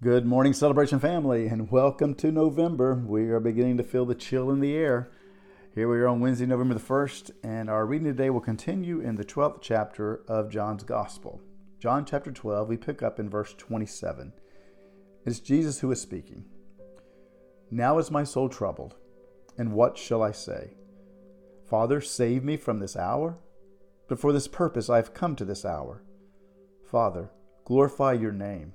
Good morning, Celebration family, and welcome to November. We are beginning to feel the chill in the air. Here we are on Wednesday, November the 1st, and our reading today will continue in the 12th chapter of John's Gospel. John chapter 12, we pick up in verse 27. It's Jesus who is speaking. Now is my soul troubled, and what shall I say? Father, save me from this hour? But for this purpose I have come to this hour. Father, glorify your name.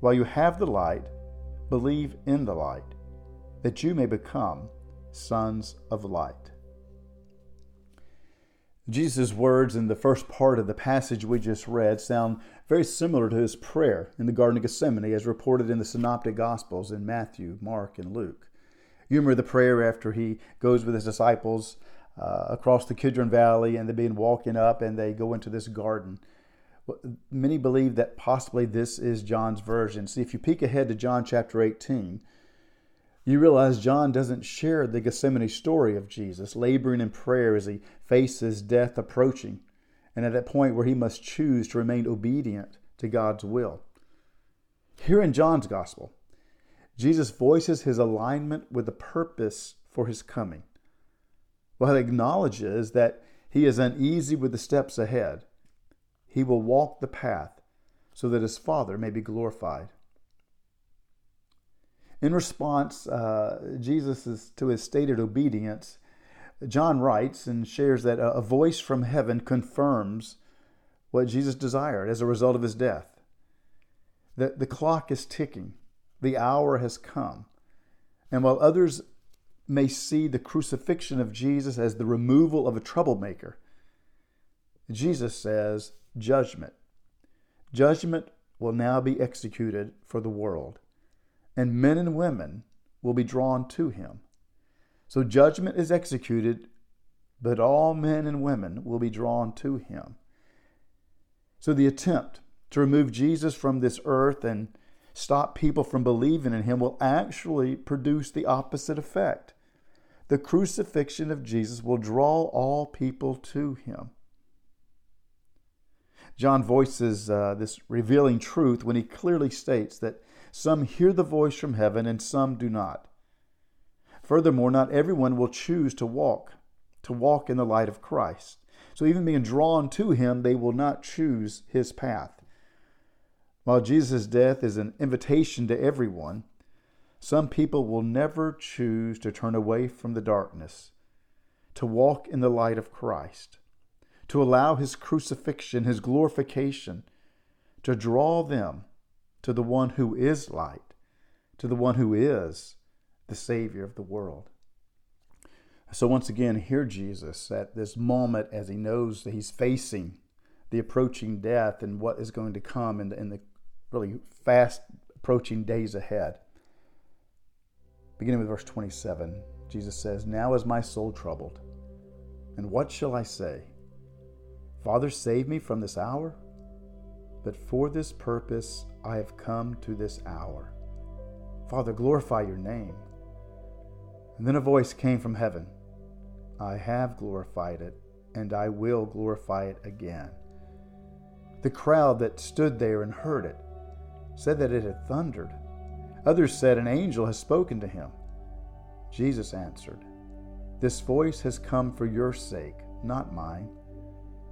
While you have the light, believe in the light, that you may become sons of light. Jesus' words in the first part of the passage we just read sound very similar to his prayer in the Garden of Gethsemane as reported in the Synoptic Gospels in Matthew, Mark, and Luke. You remember the prayer after he goes with his disciples uh, across the Kidron Valley and they've been walking up and they go into this garden many believe that possibly this is John's version. See, if you peek ahead to John chapter 18, you realize John doesn't share the Gethsemane story of Jesus, laboring in prayer as he faces death approaching, and at that point where he must choose to remain obedient to God's will. Here in John's gospel, Jesus voices his alignment with the purpose for his coming. While he acknowledges that he is uneasy with the steps ahead, he will walk the path so that his Father may be glorified. In response, uh, Jesus is, to his stated obedience, John writes and shares that a, a voice from heaven confirms what Jesus desired as a result of his death. That the clock is ticking, the hour has come. And while others may see the crucifixion of Jesus as the removal of a troublemaker, Jesus says, judgment. Judgment will now be executed for the world, and men and women will be drawn to him. So judgment is executed, but all men and women will be drawn to him. So the attempt to remove Jesus from this earth and stop people from believing in him will actually produce the opposite effect. The crucifixion of Jesus will draw all people to him. John voices uh, this revealing truth when he clearly states that some hear the voice from heaven and some do not. Furthermore, not everyone will choose to walk, to walk in the light of Christ. So even being drawn to him, they will not choose his path. While Jesus' death is an invitation to everyone, some people will never choose to turn away from the darkness, to walk in the light of Christ to allow his crucifixion, his glorification, to draw them to the one who is light, to the one who is the Savior of the world. So, once again, hear Jesus at this moment as he knows that he's facing the approaching death and what is going to come in the, in the really fast approaching days ahead. Beginning with verse 27, Jesus says, Now is my soul troubled, and what shall I say? Father, save me from this hour, but for this purpose I have come to this hour. Father, glorify your name. And then a voice came from heaven I have glorified it, and I will glorify it again. The crowd that stood there and heard it said that it had thundered. Others said, An angel has spoken to him. Jesus answered, This voice has come for your sake, not mine.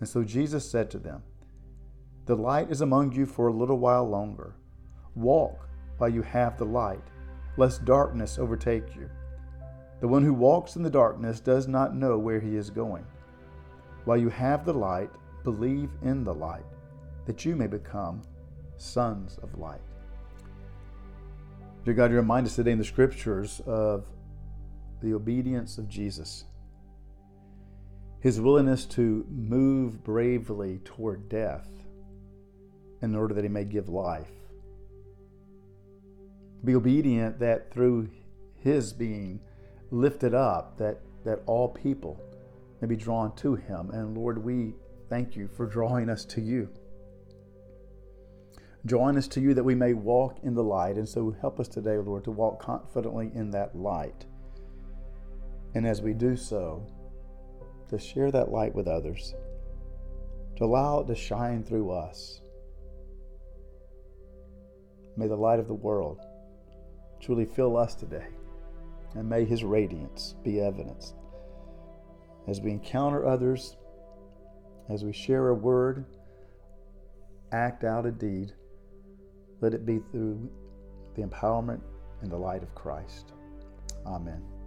And so Jesus said to them, The light is among you for a little while longer. Walk while you have the light, lest darkness overtake you. The one who walks in the darkness does not know where he is going. While you have the light, believe in the light, that you may become sons of light. Dear God, you remind us today in the scriptures of the obedience of Jesus, his willingness to move bravely toward death in order that he may give life. Be obedient that through his being lifted up, that, that all people may be drawn to him. And Lord, we thank you for drawing us to you. Drawing us to you that we may walk in the light. And so help us today, Lord, to walk confidently in that light. And as we do so, to share that light with others, to allow it to shine through us. May the light of the world truly fill us today, and may his radiance be evidenced as we encounter others, as we share a word, act out a deed, let it be through the empowerment and the light of Christ. Amen.